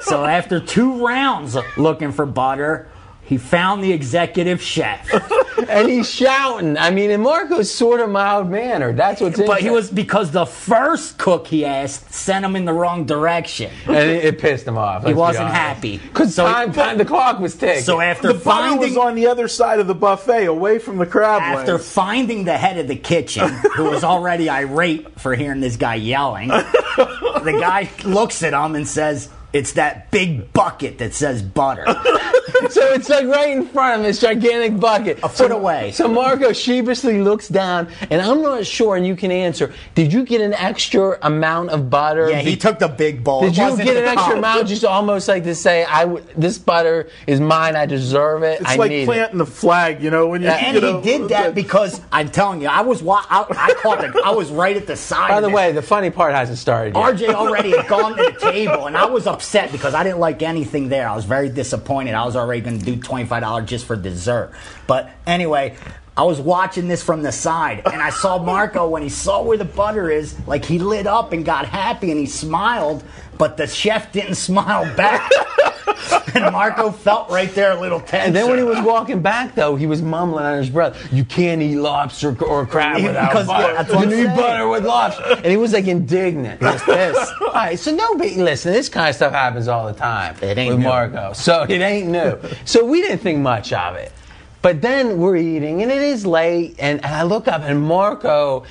Speaker 3: So after two rounds looking for butter, he found the executive chef.
Speaker 1: and he's shouting. I mean, and Marco's sort of mild mannered. That's what's
Speaker 3: But he was because the first cook he asked sent him in the wrong direction.
Speaker 1: and it, it pissed him off.
Speaker 3: He wasn't happy.
Speaker 1: because
Speaker 3: So-
Speaker 1: time, time, the clock was ticking.
Speaker 3: So after
Speaker 2: the butter
Speaker 3: finding
Speaker 2: was on the other side of the buffet, away from the crab
Speaker 3: after
Speaker 2: legs.
Speaker 3: finding the head of the kitchen, who was already irate for hearing this guy yelling, the guy looks at him and says, "It's that big bucket that says butter."
Speaker 1: so it's like right in front of him, this gigantic bucket,
Speaker 3: A foot away.
Speaker 1: So Marco sheepishly looks down, and I'm not sure, and you can answer. Did you get an extra amount of butter?
Speaker 3: Yeah, he
Speaker 1: Did-
Speaker 3: took the big bowl.
Speaker 1: Did
Speaker 3: It
Speaker 1: you get an
Speaker 3: a
Speaker 1: extra
Speaker 3: cup.
Speaker 1: amount, just almost like to say, "I w- this butter is mine. I deserve it.
Speaker 2: it's
Speaker 1: I
Speaker 2: like
Speaker 1: need it."
Speaker 2: planting the flag, you know, when you.
Speaker 3: And
Speaker 2: you know,
Speaker 3: he did that because I'm telling you, I was wa- I, I caught the, I was right at the side.
Speaker 1: By the
Speaker 3: this.
Speaker 1: way, the funny part hasn't started yet.
Speaker 3: RJ already had gone to the table, and I was upset because I didn't like anything there. I was very disappointed. I was already going to do twenty five dollars just for dessert. But anyway, I was watching this from the side, and I saw Marco when he saw where the butter is. Like he lit up and got happy, and he smiled, but the chef didn't smile back. and Marco felt right there a little tense.
Speaker 1: And then when he was walking back, though, he was mumbling under his breath, "You can't eat lobster or crab without
Speaker 3: because-
Speaker 1: butter.
Speaker 3: what
Speaker 1: you need butter with lobster." And he was like indignant. He was pissed. all right, so no big. Listen, this kind of stuff happens all the time
Speaker 3: It ain't
Speaker 1: with
Speaker 3: new.
Speaker 1: Marco, so it ain't new. So we didn't think much of it. But then we're eating, and it is late, and, and I look up, and Marco.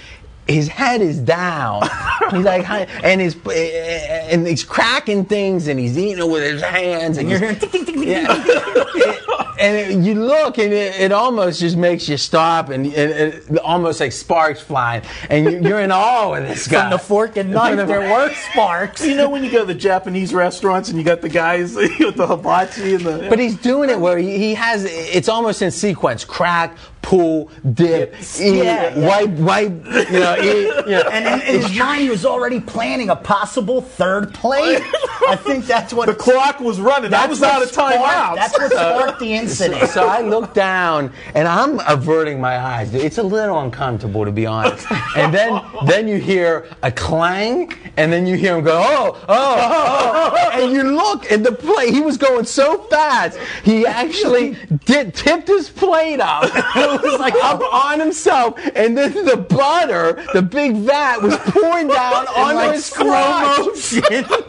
Speaker 1: His head is down. He's like, hi- and his eh, eh, and he's cracking things, and he's eating it with his hands, and
Speaker 3: you're hearing tick, tick, tick, tick,
Speaker 1: yeah. It- and it, you look, and it, it almost just makes you stop, and it, it, almost like sparks flying, and you, you're in awe of this guy.
Speaker 3: from the fork and
Speaker 1: From
Speaker 3: knife,
Speaker 1: the-
Speaker 3: there were sparks.
Speaker 2: You know when you go to the Japanese restaurants and you got the guys with the hibachi and the.
Speaker 1: But he's doing it where he, he has it's almost in sequence: crack, pool, dip, eat,
Speaker 3: Yeah, yeah.
Speaker 1: wipe, wipe, you know, eat. You know.
Speaker 3: And in, in his mind, he was already planning a possible third plate. I think that's what
Speaker 2: The clock was running. That was not a
Speaker 3: sparked-
Speaker 2: timeout.
Speaker 3: That's what sparked the incident.
Speaker 1: So I look down and I'm averting my eyes. It's a little uncomfortable to be honest. And then then you hear a clang and then you hear him go, oh, oh, oh, oh. and you look and the plate, he was going so fast, he actually did tipped his plate up. It was like up on himself, and then the butter, the big vat, was pouring down on
Speaker 3: like
Speaker 1: his
Speaker 3: slow motion.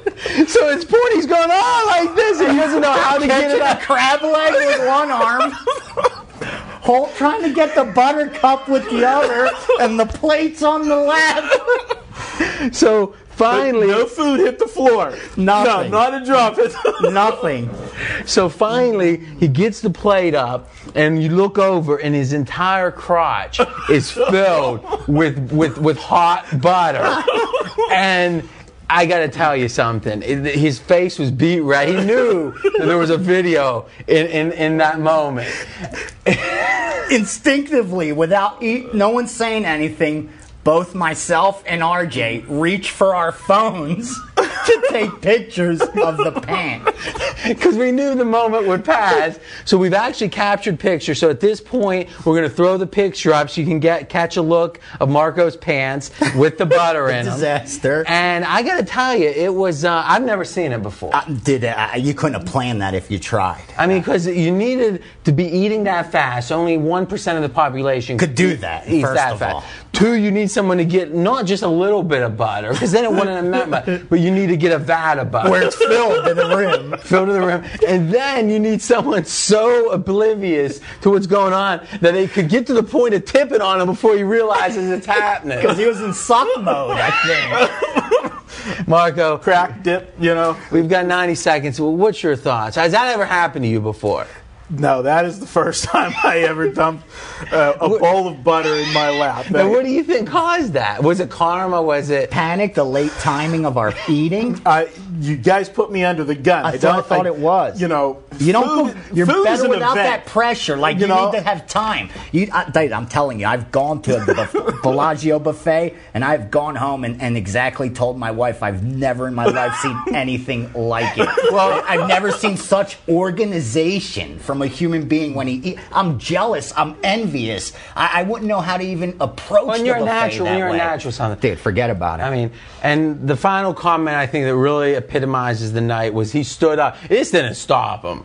Speaker 1: So it's pouring, he's going, oh, like this, and he doesn't know how to get it
Speaker 3: a crab leg with one arm. Holt trying to get the butter cup with the other, and the plates on the left.
Speaker 1: So finally,
Speaker 2: no food hit the floor.
Speaker 3: Nothing.
Speaker 2: No, not a drop.
Speaker 3: Nothing.
Speaker 1: so finally, he gets the plate up, and you look over, and his entire crotch is filled with with with hot butter, and. I gotta tell you something. His face was beet red. He knew that there was a video in, in, in that moment.
Speaker 3: Instinctively, without e- no one saying anything, both myself and RJ reach for our phones to take pictures of the pan.
Speaker 1: because we knew the moment would pass. So we've actually captured pictures. So at this point, we're going to throw the picture up so you can get catch a look of Marco's pants with the butter in them.
Speaker 3: Disaster.
Speaker 1: And I got to tell you, it was uh, I've never seen it before.
Speaker 3: Uh, did uh, you couldn't have planned that if you tried?
Speaker 1: I mean, because you needed to be eating that fast. Only one percent of the population
Speaker 3: Could do
Speaker 1: eat-
Speaker 3: that,
Speaker 1: Eats
Speaker 3: first
Speaker 1: that
Speaker 3: of
Speaker 1: fast.
Speaker 3: all.
Speaker 1: Two, you need someone to get not just a little bit of butter, because then it wouldn't have meant much. But you need to get a vat butter
Speaker 3: Where it's filled to the rim.
Speaker 1: filled to the rim. And then you need someone so oblivious to what's going on that they could get to the point of tipping on him before he realizes it's happening.
Speaker 3: Because he was in suck mode, I think.
Speaker 1: Marco,
Speaker 2: Crack dip, you know.
Speaker 1: we've got 90 seconds. Well, what's your thoughts? Has that ever happened to you before?
Speaker 2: No, that is the first time I ever dumped uh, a bowl of butter in my lap.
Speaker 1: And what do you think caused that? Was it karma? Was it?
Speaker 3: Panic, the late timing of our eating.
Speaker 2: I, you guys put me under the gun.
Speaker 3: I thought- I thought it was.
Speaker 2: You know,
Speaker 3: You don't.
Speaker 2: food-
Speaker 3: go, you're
Speaker 2: food
Speaker 3: better without
Speaker 2: event.
Speaker 3: that pressure. Like you,
Speaker 2: You know?
Speaker 3: need to have time. You, I, Dave, I'm telling you, I've gone to the buff- Bellagio buffet, and I've gone home and, and exactly told my wife I've never in my life seen anything like it. Well, I've never seen such organization from a human being when he. Eat. I'm jealous. I'm envious. I, I wouldn't know how to even approach.
Speaker 1: When
Speaker 3: the
Speaker 1: you're
Speaker 3: buffet
Speaker 1: natural,
Speaker 3: that
Speaker 1: when you're a
Speaker 3: way.
Speaker 1: natural, something.
Speaker 3: Dude, forget about it.
Speaker 1: I mean, and the final comment I think that really epitomizes the night was he stood up. This didn't stop him.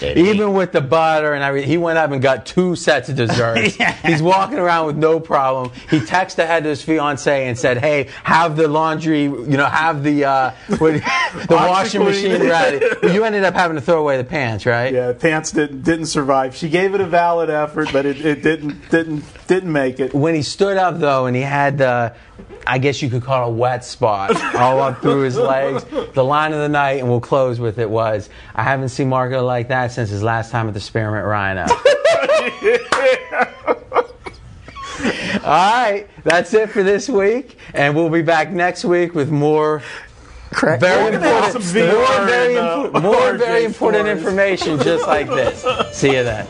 Speaker 3: Did he?
Speaker 1: Even with the butter and everything, he went up and got two sets of desserts. He's walking around with no problem. He texted ahead to his fiance and said, "Hey, have the laundry, you know, have the uh, what, the washing machine ready." But you ended up having to throw away the pants, right?
Speaker 2: Yeah, pants didn't didn't survive. She gave it a valid effort, but it, it didn't didn't didn't make it.
Speaker 1: when he stood up though and he had the I guess you could call it a wet spot all up through his legs. The line of the night, and we'll close with it, was I haven't seen Marco like that since his last time at the Spearmint Rhino. all right, that's it for this week, and we'll be back next week with more. Very
Speaker 2: We're gonna have
Speaker 1: important,
Speaker 2: some VR
Speaker 1: more very,
Speaker 2: in, uh,
Speaker 1: more very important
Speaker 2: stories.
Speaker 1: information just like this. See you then.